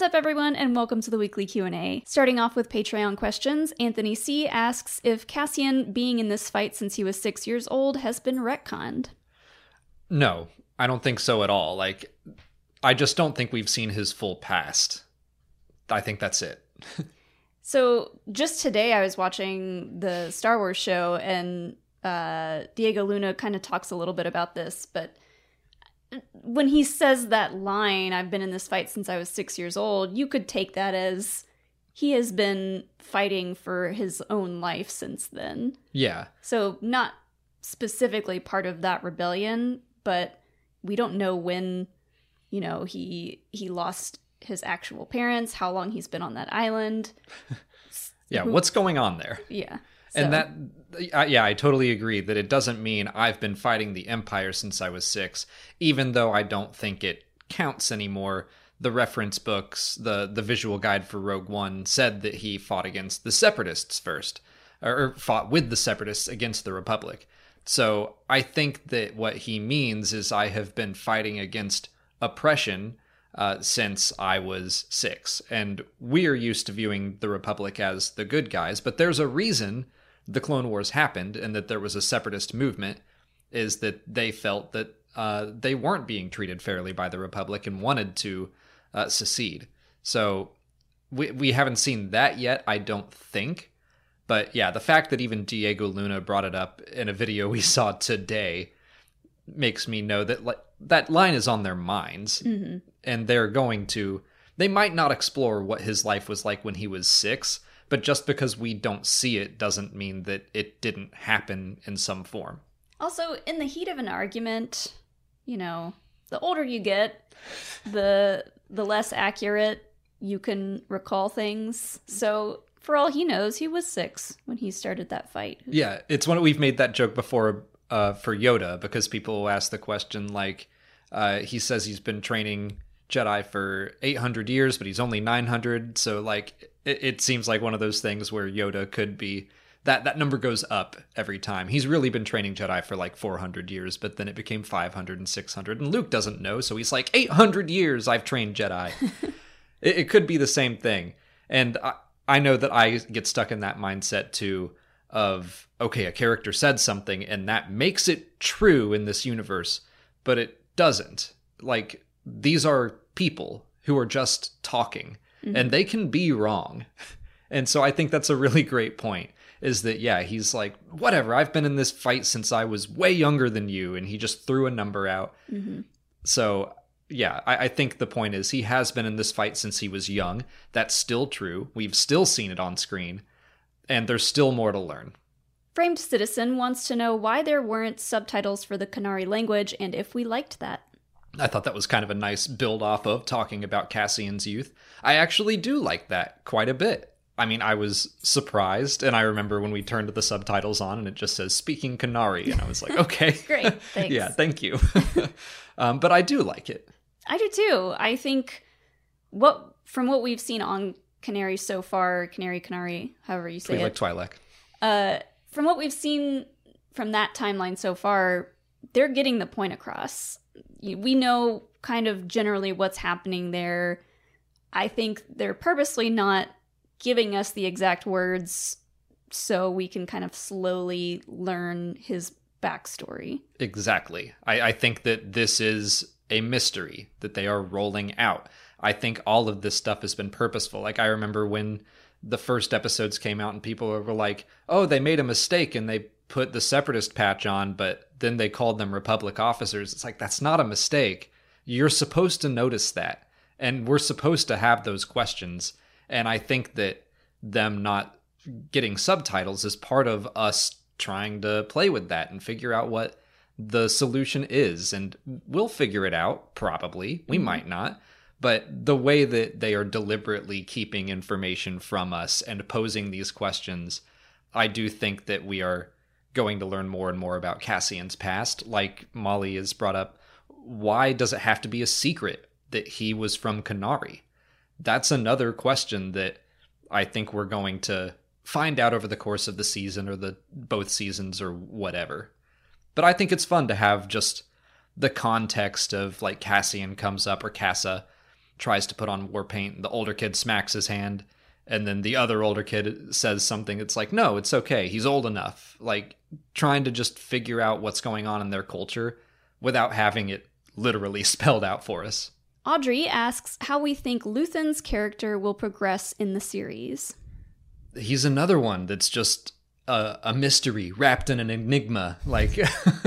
What's up everyone and welcome to the weekly Q&A. Starting off with Patreon questions, Anthony C asks if Cassian being in this fight since he was 6 years old has been retconned. No, I don't think so at all. Like, I just don't think we've seen his full past. I think that's it. So, just today I was watching the Star Wars show and uh, Diego Luna kind of talks a little bit about this, but when he says that line, I've been in this fight since I was six years old, you could take that as he has been fighting for his own life since then. Yeah. So, not specifically part of that rebellion, but we don't know when, you know, he he lost his actual parents, how long he's been on that island. Yeah. Who- What's going on there? Yeah. And that, uh, yeah, I totally agree that it doesn't mean I've been fighting the Empire since I was six, even though I don't think it counts anymore. The reference books, the the visual guide for Rogue One said that he fought against the Separatists first, or, or fought with the Separatists against the Republic. So I think that what he means is I have been fighting against oppression uh, since I was six. And we're used to viewing the Republic as the good guys, but there's a reason the Clone Wars happened and that there was a separatist movement, is that they felt that uh, they weren't being treated fairly by the Republic and wanted to uh, secede. So we, we haven't seen that yet, I don't think. But yeah, the fact that even Diego Luna brought it up in a video we saw today makes me know that like that line is on their minds and they're going to they might not explore what his life was like when he was 6 but just because we don't see it doesn't mean that it didn't happen in some form Also, in the heat of an argument, you know, the older you get, the the less accurate you can recall things. So, for all he knows, he was 6 when he started that fight. yeah it's one we've made that joke before uh, for Yoda because people ask the question like uh, he says he's been training Jedi for 800 years but he's only 900 so like it, it seems like one of those things where Yoda could be that that number goes up every time. He's really been training Jedi for like 400 years, but then it became 500 and 600 and Luke doesn't know, so he's like 800 years I've trained Jedi. it, it could be the same thing. And I, I know that I get stuck in that mindset too of okay, a character said something and that makes it true in this universe, but it doesn't. Like these are people who are just talking and mm-hmm. they can be wrong. And so I think that's a really great point is that yeah, he's like whatever, I've been in this fight since I was way younger than you and he just threw a number out. Mm-hmm. So yeah, I, I think the point is he has been in this fight since he was young. That's still true. We've still seen it on screen, and there's still more to learn. Framed Citizen wants to know why there weren't subtitles for the Kenari language and if we liked that. I thought that was kind of a nice build off of talking about Cassian's youth. I actually do like that quite a bit. I mean, I was surprised, and I remember when we turned the subtitles on and it just says speaking Kenari, and I was like, okay. Great, thanks. yeah, thank you. um, but I do like it. I do too. I think what from what we've seen on Kenari so far, Canary Canary, however you say Twi'lek it. Twi'lek. Uh from what we've seen from that timeline so far, they're getting the point across. We know kind of generally what's happening there. I think they're purposely not giving us the exact words so we can kind of slowly learn his backstory. Exactly. I, I think that this is a mystery that they are rolling out. I think all of this stuff has been purposeful. Like I remember when the first episodes came out and people were like, "Oh, they made a mistake and they put the separatist patch on, but then they called them republic officers." It's like that's not a mistake. You're supposed to notice that. And we're supposed to have those questions. And I think that them not getting subtitles is part of us trying to play with that and figure out what the solution is. And we'll figure it out, probably. We mm-hmm. might not. But the way that they are deliberately keeping information from us and posing these questions, I do think that we are going to learn more and more about Cassian's past. Like Molly has brought up, why does it have to be a secret that he was from Kenari? That's another question that I think we're going to find out over the course of the season or the both seasons or whatever. But I think it's fun to have just the context of like Cassian comes up or Kassa tries to put on war paint, and the older kid smacks his hand, and then the other older kid says something. It's like, no, it's okay. He's old enough. Like trying to just figure out what's going on in their culture without having it literally spelled out for us. Audrey asks how we think Luthen's character will progress in the series. He's another one that's just a, a mystery wrapped in an enigma. Like,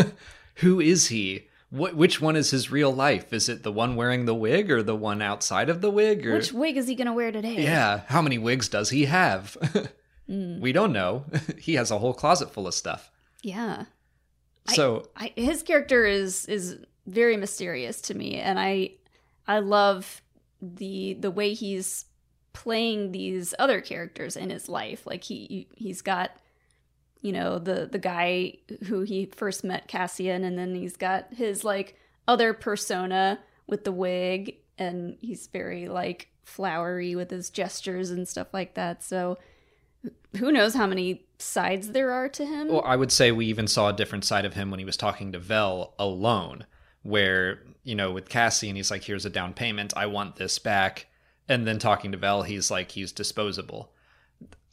who is he? What, which one is his real life? Is it the one wearing the wig or the one outside of the wig? Or... Which wig is he going to wear today? Yeah, how many wigs does he have? Hmm. We don't know. he has a whole closet full of stuff. Yeah. So, I, his character is is very mysterious to me and I I love the the way he's playing these other characters in his life. Like he he's got you know the the guy who he first met Cassian and then he's got his like other persona with the wig and he's very like flowery with his gestures and stuff like that. So who knows how many sides there are to him? well, I would say we even saw a different side of him when he was talking to Vel alone, where, you know, with Cassie and he's like, here's a down payment. I want this back. And then talking to Vel, he's like, he's disposable.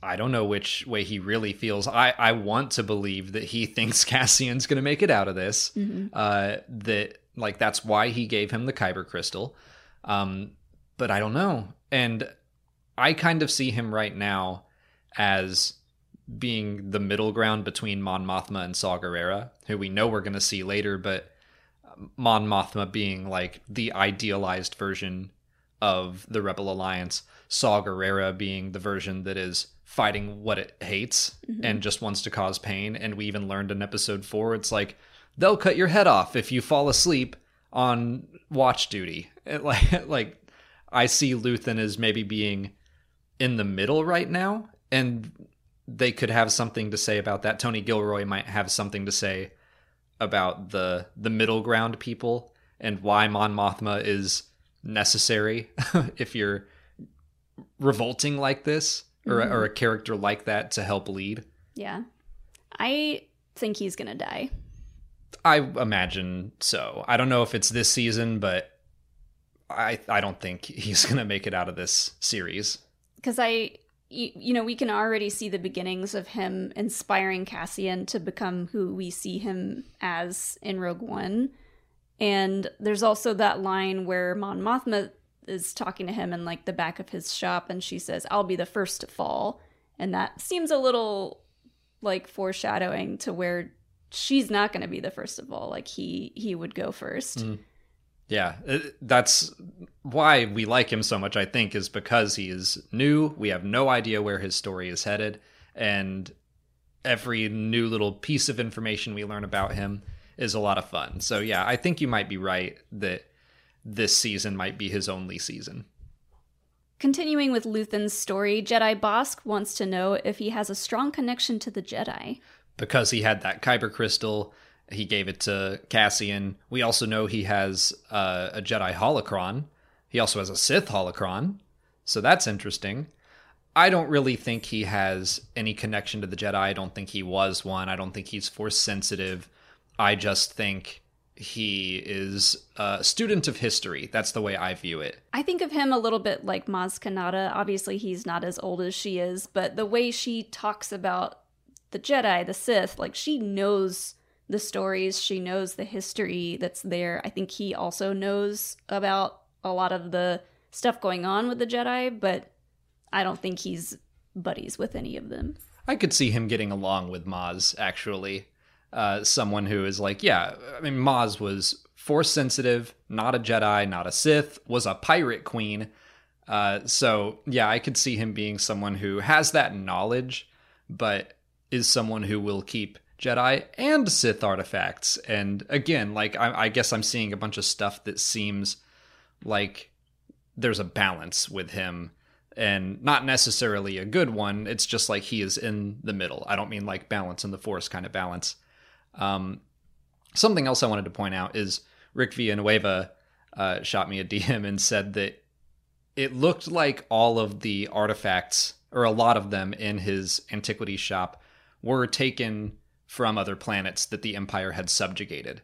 I don't know which way he really feels. I, I want to believe that he thinks Cassian's going to make it out of this. Uh, that like that's why he gave him the Kyber crystal. Um, but I don't know. And I kind of see him right now as being the middle ground between Mon Mothma and Saw Gerrera, who we know we're going to see later, but Mon Mothma being like the idealized version of the Rebel Alliance, Saw Gerrera being the version that is fighting what it hates mm-hmm. and just wants to cause pain. And we even learned in episode four, it's like they'll cut your head off if you fall asleep on watch duty. It, like, like I see Luthen as maybe being in the middle right now, and they could have something to say about that. Tony Gilroy might have something to say about the the middle ground people and why Mon Mothma is necessary if you're revolting like this or, or mm-hmm. a character like that to help lead. yeah. I think he's going to die. I imagine so. I don't know if it's this season, but I I don't think he's gonna make it out of this series. because I, y- you know, we can already see the beginnings of him inspiring Cassian to become who we see him as in Rogue One. And there's also that line where Mon Mothma is talking to him in like the back of his shop, and she says, "I'll be the first to fall," and that seems a little like foreshadowing to where she's not going to be the first of all. Like he he would go first. Mm-hmm. Yeah, uh, that's why we like him so much. I think is because he is new. We have no idea where his story is headed, and every new little piece of information we learn about him is a lot of fun. So yeah, I think you might be right that this season might be his only season. Continuing with Luthen's story, Jedi Bosk wants to know if he has a strong connection to the Jedi. because he had that kyber crystal he gave it to cassian. We also know he has uh, a jedi holocron. He also has a sith holocron. So that's interesting. I don't really think he has any connection to the jedi. I don't think he was one. I don't think he's force sensitive. I just think he is a student of history that's the way i view it I think of him a little bit like Maz Kanata. Obviously, he's not as old as she is, but the way she talks about the Jedi, the Sith, like she knows the stories, she knows the history that's there. I think he also knows about a lot of the stuff going on with the Jedi, but I don't think he's buddies with any of them. I could see him getting along with Maz, actually. Uh, someone who is like, yeah, I mean, Maz was force sensitive, not a Jedi, not a Sith, was a pirate queen. Uh, so, yeah, I could see him being someone who has that knowledge, but is someone who will keep Jedi and Sith artifacts. And again, like, I, I guess I'm seeing a bunch of stuff that seems like there's a balance with him and not necessarily a good one. It's just like he is in the middle. I don't mean like balance in the force kind of balance. Um, something else I wanted to point out is Rick Villanueva uh, shot me a DM and said that it looked like all of the artifacts, or a lot of them in his antiquity shop, were taken from other planets that the Empire had subjugated.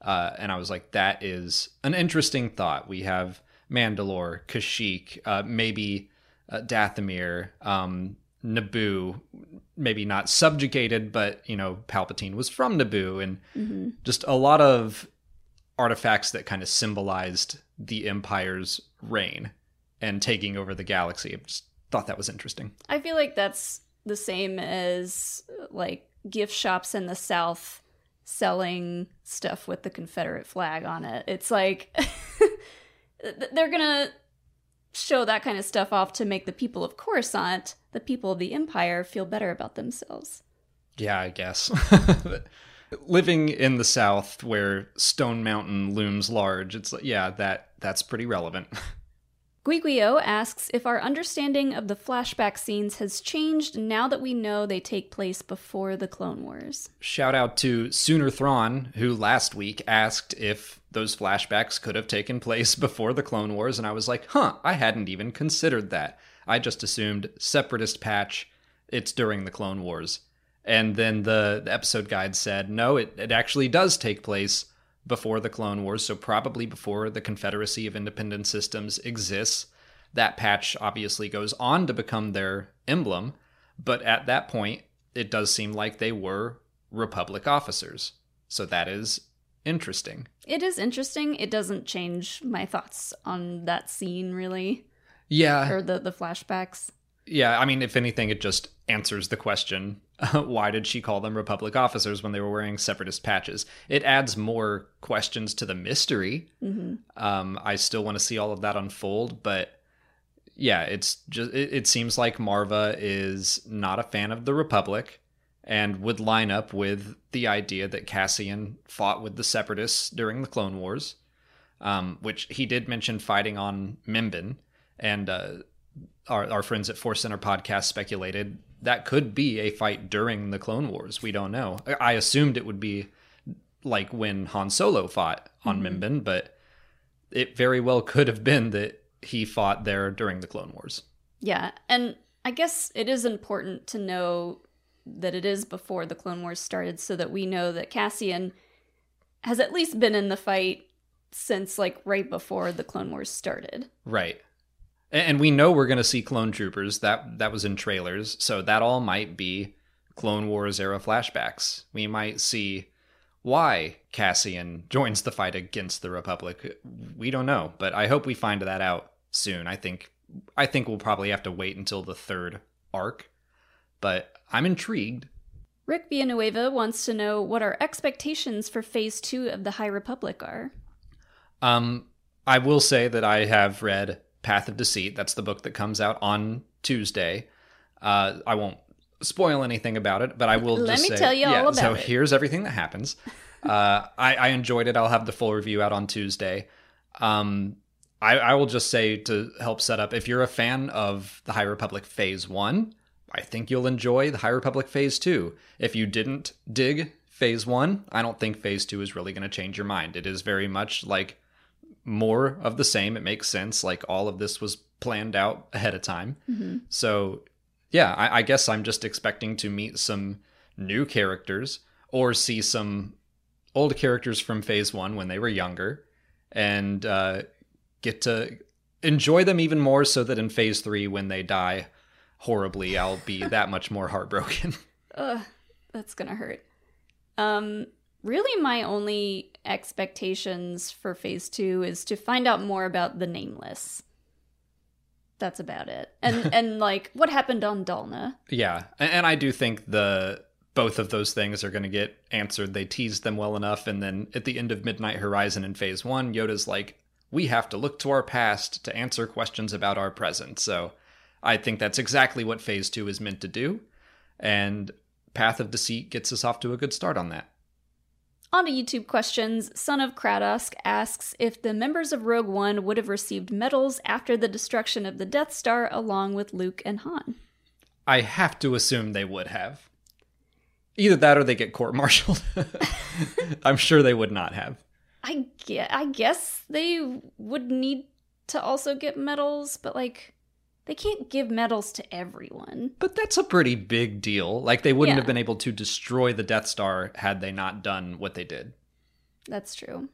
Uh, and I was like, that is an interesting thought. We have Mandalore, Kashyyyk, uh, maybe uh, Dathomir, um, Naboo, maybe not subjugated, but you know, Palpatine was from Naboo, and mm-hmm. just a lot of artifacts that kind of symbolized the Empire's reign and taking over the galaxy. I just thought that was interesting. I feel like that's the same as like gift shops in the South selling stuff with the Confederate flag on it. It's like they're gonna show that kind of stuff off to make the people of Coruscant, the people of the Empire, feel better about themselves. Yeah, I guess. Living in the South where Stone Mountain looms large, it's like, yeah, that that's pretty relevant. Guiguio asks if our understanding of the flashback scenes has changed now that we know they take place before the Clone Wars. Shout out to Sooner Thrawn, who last week asked if those flashbacks could have taken place before the Clone Wars, and I was like, huh, I hadn't even considered that. I just assumed Separatist patch, it's during the Clone Wars. And then the, the episode guide said, no, it, it actually does take place before the Clone Wars, so probably before the Confederacy of Independent Systems exists. That patch obviously goes on to become their emblem, but at that point, it does seem like they were Republic officers. So that is interesting. It is interesting. It doesn't change my thoughts on that scene, really, Yeah. or the, the flashbacks. Yeah, I mean, if anything, it just answers the question why did she call them Republic officers when they were wearing separatist patches? It adds more questions to the mystery. Um, I still want to see all of that unfold, but yeah, it's just it, it seems like Maarva is not a fan of the Republic and would line up with the idea that Cassian fought with the separatists during the Clone Wars, um, which he did mention fighting on Mimban, and uh, our, our friends at Force Center podcast speculated that could be a fight during the Clone Wars. We don't know. I- I assumed it would be like when Han Solo fought on Mimban, but it very well could have been that he fought there during the Clone Wars. Yeah, and I guess it is important to know that it is before the Clone Wars started so that we know that Cassian has at least been in the fight since like right before the Clone Wars started. Right. And we know we're going to see clone troopers. That that was in trailers, so that all might be Clone Wars era flashbacks. We might see why Cassian joins the fight against the Republic. We don't know, but I hope we find that out soon. I think I think we'll probably have to wait until the third arc, but I'm intrigued. Rick Villanueva wants to know what our expectations for Phase 2 of the High Republic are. Um, I will say that I have read Path of Deceit. That's the book that comes out on Tuesday. Uh, I won't spoil anything about it, but I will Let just me say, tell you all yeah, about so it. here's everything that happens. Uh, I, I enjoyed it. I'll have the full review out on Tuesday. Um, I, I will just say to help set up, if you're a fan of the High Republic Phase 1, I think you'll enjoy the High Republic Phase 2. If you didn't dig Phase 1, I don't think Phase 2 is really going to change your mind. It is very much like more of the same. It makes sense. Like all of this was planned out ahead of time. So, yeah, I, I guess I'm just expecting to meet some new characters or see some old characters from Phase 1 when they were younger and uh, get to enjoy them even more so that in Phase 3, when they die horribly, I'll be that much more heartbroken. Ugh, that's gonna hurt. Um, really my only expectations for phase two is to find out more about the nameless. That's about it. And and like what happened on Dalna. Yeah, and, and I do think the both of those things are going to get answered. They teased them well enough, and then at the end of Midnight Horizon in Phase One, Yoda's like, "We have to look to our past to answer questions about our present." So, I think that's exactly what Phase Two is meant to do, and Path of Deceit gets us off to a good start on that. On to YouTube questions, Son of Kratos asks if the members of Rogue One would have received medals after the destruction of the Death Star along with Luke and Han. I have to assume they would have. Either that or they get court martialed. I'm sure they would not have. I guess, I guess they would need to also get medals, but like they can't give medals to everyone. But that's a pretty big deal. Like they wouldn't Yeah. have been able to destroy the Death Star had they not done what they did. That's true.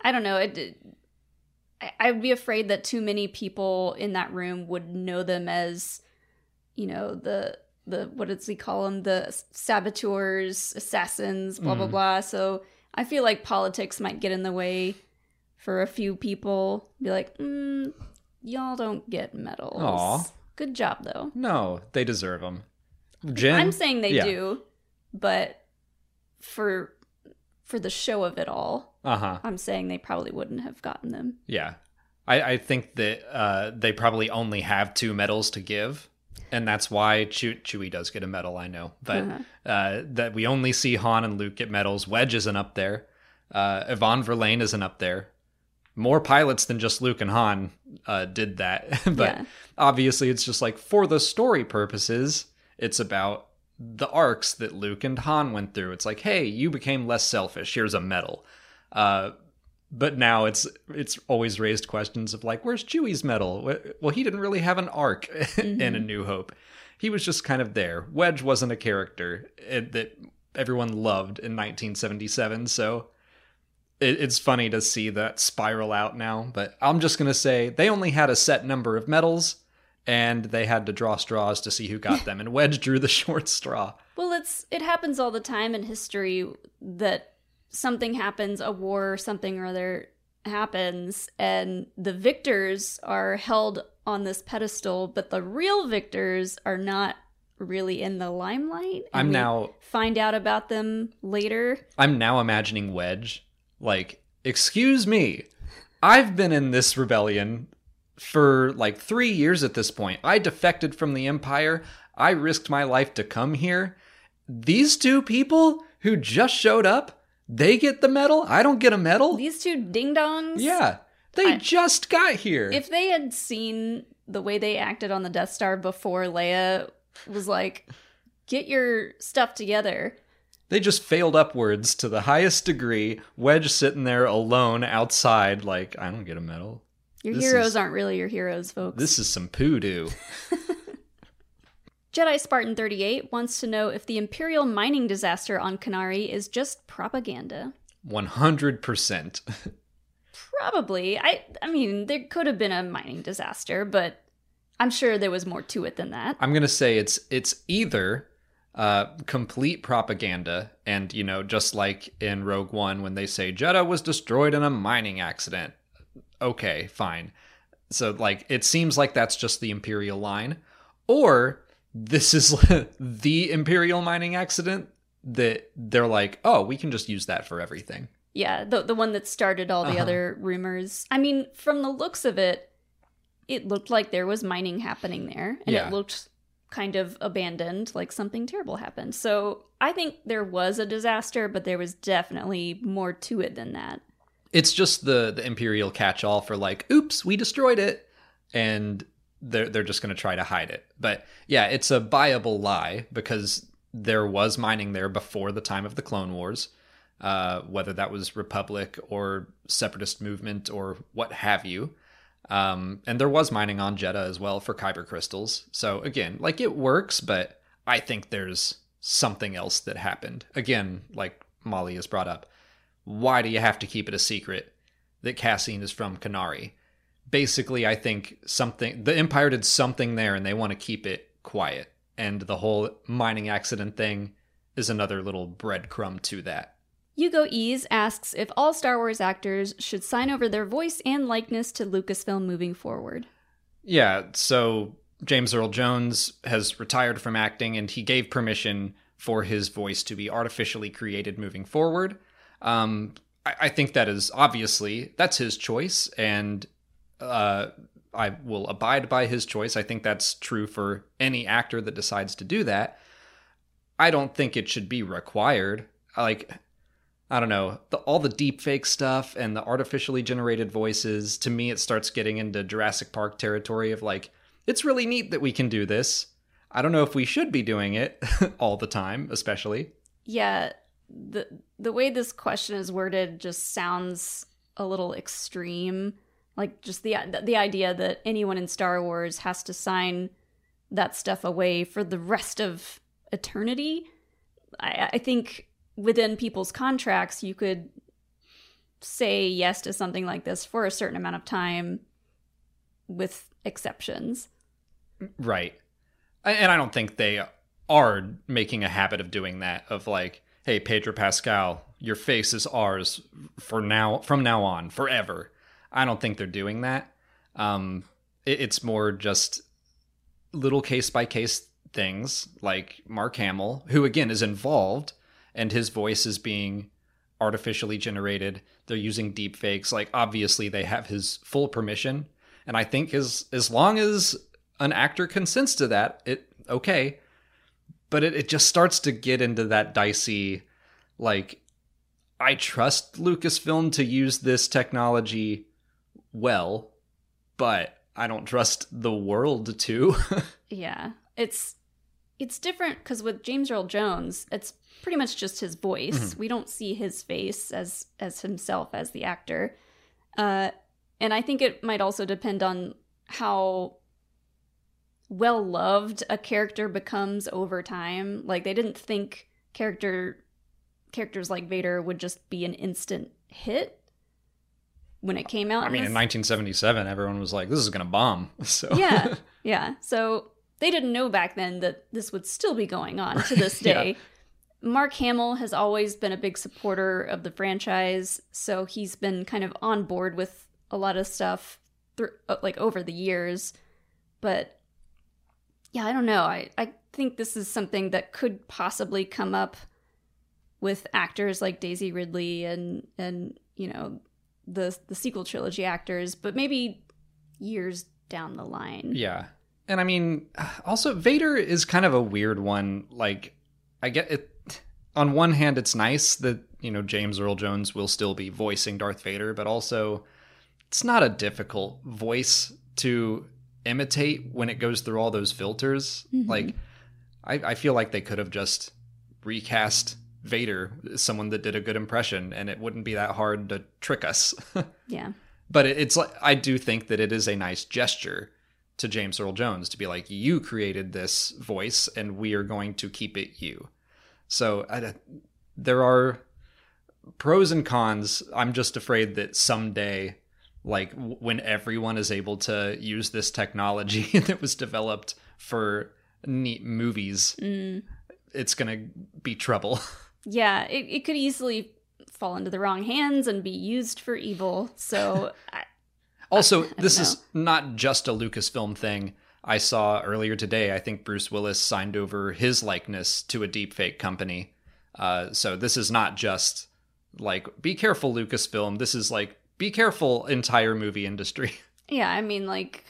I don't know. It, I, I'd be afraid that too many people in that room would know them as, you know, the the what does he call them? The saboteurs, assassins, blah blah Mm. blah. So I feel like politics might get in the way for a few people. Be like, mm, y'all don't get medals. Aw. Good job though. No, they deserve them. Jen, I'm saying they yeah. do, but for for the show of it all, Uh huh. I'm saying they probably wouldn't have gotten them. Yeah, I, I think that uh, they probably only have two medals to give, and that's why Chew- Chewie does get a medal. I know, but uh, that we only see Han and Luke get medals. Wedge isn't up there. Uh, Evaan Verlaine isn't up there. More pilots than just Luke and Han uh, did that, but Yeah. obviously it's just like for the story purposes, it's about the arcs that Luke and Han went through. It's like, hey, you became less selfish. Here's a medal. Uh, but now it's it's always raised questions of like, where's Chewie's medal? Well, he didn't really have an arc in A New Hope. He was just kind of there. Wedge wasn't a character eh, that everyone loved in 1977, so it, it's funny to see that spiral out now. But I'm just gonna say they only had a set number of medals, and they had to draw straws to see who got them, and Wedge drew the short straw. Well, it's it happens all the time in history that something happens, a war or something or other happens, and the victors are held on this pedestal, but the real victors are not really in the limelight. and I'm now find out about them later. I'm now imagining Wedge like, excuse me, I've been in this rebellion for like three years at this point. I defected from the Empire. I risked my life to come here. These two people who just showed up, they get the medal. I don't get a medal. These two ding dongs. yeah, they I- just got here. If they had seen the way they acted on the Death Star before Leia was like, get your stuff together. They just failed upwards to the highest degree. Wedge sitting there alone outside, like, I don't get a medal. Your This heroes is- aren't really your heroes, folks. This is some poodoo. Jedi Spartan 38 wants to know if the Imperial mining disaster on Kenari is just propaganda. 100%. Probably. I I mean, there could have been a mining disaster, but I'm sure there was more to it than that. I'm gonna say it's it's either uh, complete propaganda, and you know, just like in Rogue One when they say Jedha was destroyed in a mining accident. Okay, fine. So like, it seems like that's just the Imperial line, or this is the Imperial mining accident that they're like, oh, we can just use that for everything. Yeah, the the one that started all the Uh-huh. other rumors. I mean, from the looks of it, it looked like there was mining happening there, and Yeah. it looked kind of abandoned, like something terrible happened. So I think there was a disaster, but there was definitely more to it than that. it's just the the imperial catch-all for like oops we destroyed it and they're they're just going to try to hide it but yeah it's a viable lie because there was mining there before the time of the clone wars uh, whether that was republic or separatist movement or what have you um, and there was mining on jedha as well for kyber crystals so again like it works but i think there's something else that happened again like molly has brought up why do you have to keep it a secret that Cassian is from Kenari? Basically, I think something the Empire did something there and they want to keep it quiet. And the whole mining accident thing is another little breadcrumb to that. Hugo Ease asks if all Star Wars actors should sign over their voice and likeness to Lucasfilm moving forward. Yeah, so James Earl Jones has retired from acting and he gave permission for his voice to be artificially created moving forward. Um, I, I think that is obviously that's his choice, and uh, I will abide by his choice. I think that's true for any actor that decides to do that. I don't think it should be required. Like, I don't know, the, all the deep fake stuff and the artificially generated voices, to me, it starts getting into Jurassic Park territory of like, it's really neat that we can do this. I don't know if we should be doing it all the time, especially. Yeah, the the way this question is worded just sounds a little extreme. Like just the the idea that anyone in Star Wars has to sign that stuff away for the rest of eternity. I, I think within people's contracts, you could say yes to something like this for a certain amount of time with exceptions. Right. And I don't think they are making a habit of doing that of like, hey, Pedro Pascal, your face is ours for now from now on, forever. I don't think they're doing that. Um, it, it's more just little case by case things like Mark Hamill, who again is involved and his voice is being artificially generated. They're using deep fakes. Like obviously they have his full permission. And I think as as long as an actor consents to that, it okay. But it, it just starts to get into that dicey, like, I trust Lucasfilm to use this technology well, but I don't trust the world to. yeah. It's it's different because with James Earl Jones, it's pretty much just his voice. Mm-hmm. We don't see his face as as himself as the actor. Uh and I think it might also depend on how well loved a character becomes over time. Like they didn't think character characters like Vader would just be an instant hit when it came out. I mean, in, in 1977, everyone was like, "This is gonna bomb." So yeah, yeah. So they didn't know back then that this would still be going on to this day. yeah. Mark Hamill has always been a big supporter of the franchise, so he's been kind of on board with a lot of stuff, th- uh, like over the years. But yeah, I don't know. I, I think this is something that could possibly come up with actors like Daisy Ridley and and you know the the sequel trilogy actors, but maybe years down the line. Yeah. And I mean, also Vader is kind of a weird one. Like I get it on one hand it's nice that, you know, James Earl Jones will still be voicing Darth Vader, but also it's not a difficult voice to imitate when it goes through all those filters. Mm-hmm. Like, I, I feel like they could have just recast Vader, someone that did a good impression, and it wouldn't be that hard to trick us. yeah. But it, it's like, I do think that it is a nice gesture to James Earl Jones to be like, you created this voice, and we are going to keep it you. So I, there are pros and cons. I'm just afraid that someday like when everyone is able to use this technology that was developed for neat movies mm. it's gonna be trouble yeah it, it could easily fall into the wrong hands and be used for evil so I, also this is not just a lucasfilm thing i saw earlier today i think bruce willis signed over his likeness to a deepfake company uh, so this is not just like be careful lucasfilm this is like be careful, entire movie industry. Yeah, I mean, like,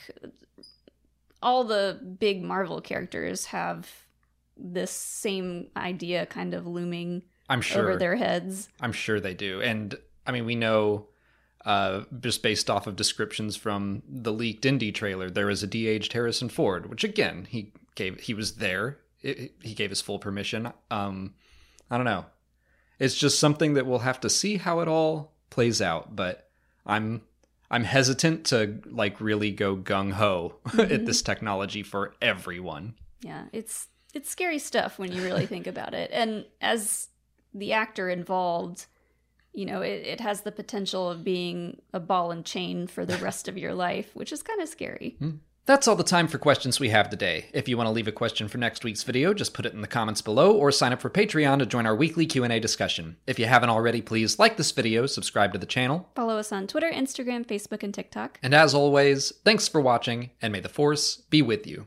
all the big Marvel characters have this same idea kind of looming I'm sure over their heads. I'm sure they do. And I mean, we know uh, just based off of descriptions from the leaked Indy trailer, there is a de-aged Harrison Ford, which again, he gave he was there. It, he gave his full permission. Um, I don't know. It's just something that we'll have to see how it all plays out, but I'm I'm hesitant to like really go gung ho mm-hmm. at this technology for everyone. Yeah, it's it's scary stuff when you really think about it. And as the actor involved, you know, it, it has the potential of being a ball and chain for the rest of your life, which is kind of scary. Hmm. That's all the time for questions we have today. If you want to leave a question for next week's video, just put it in the comments below or sign up for Patreon to join our weekly Q&A discussion. If you haven't already, please like this video, subscribe to the channel, Follow us on Twitter, Instagram, Facebook, and TikTok. and as always, thanks for watching and may the force be with you.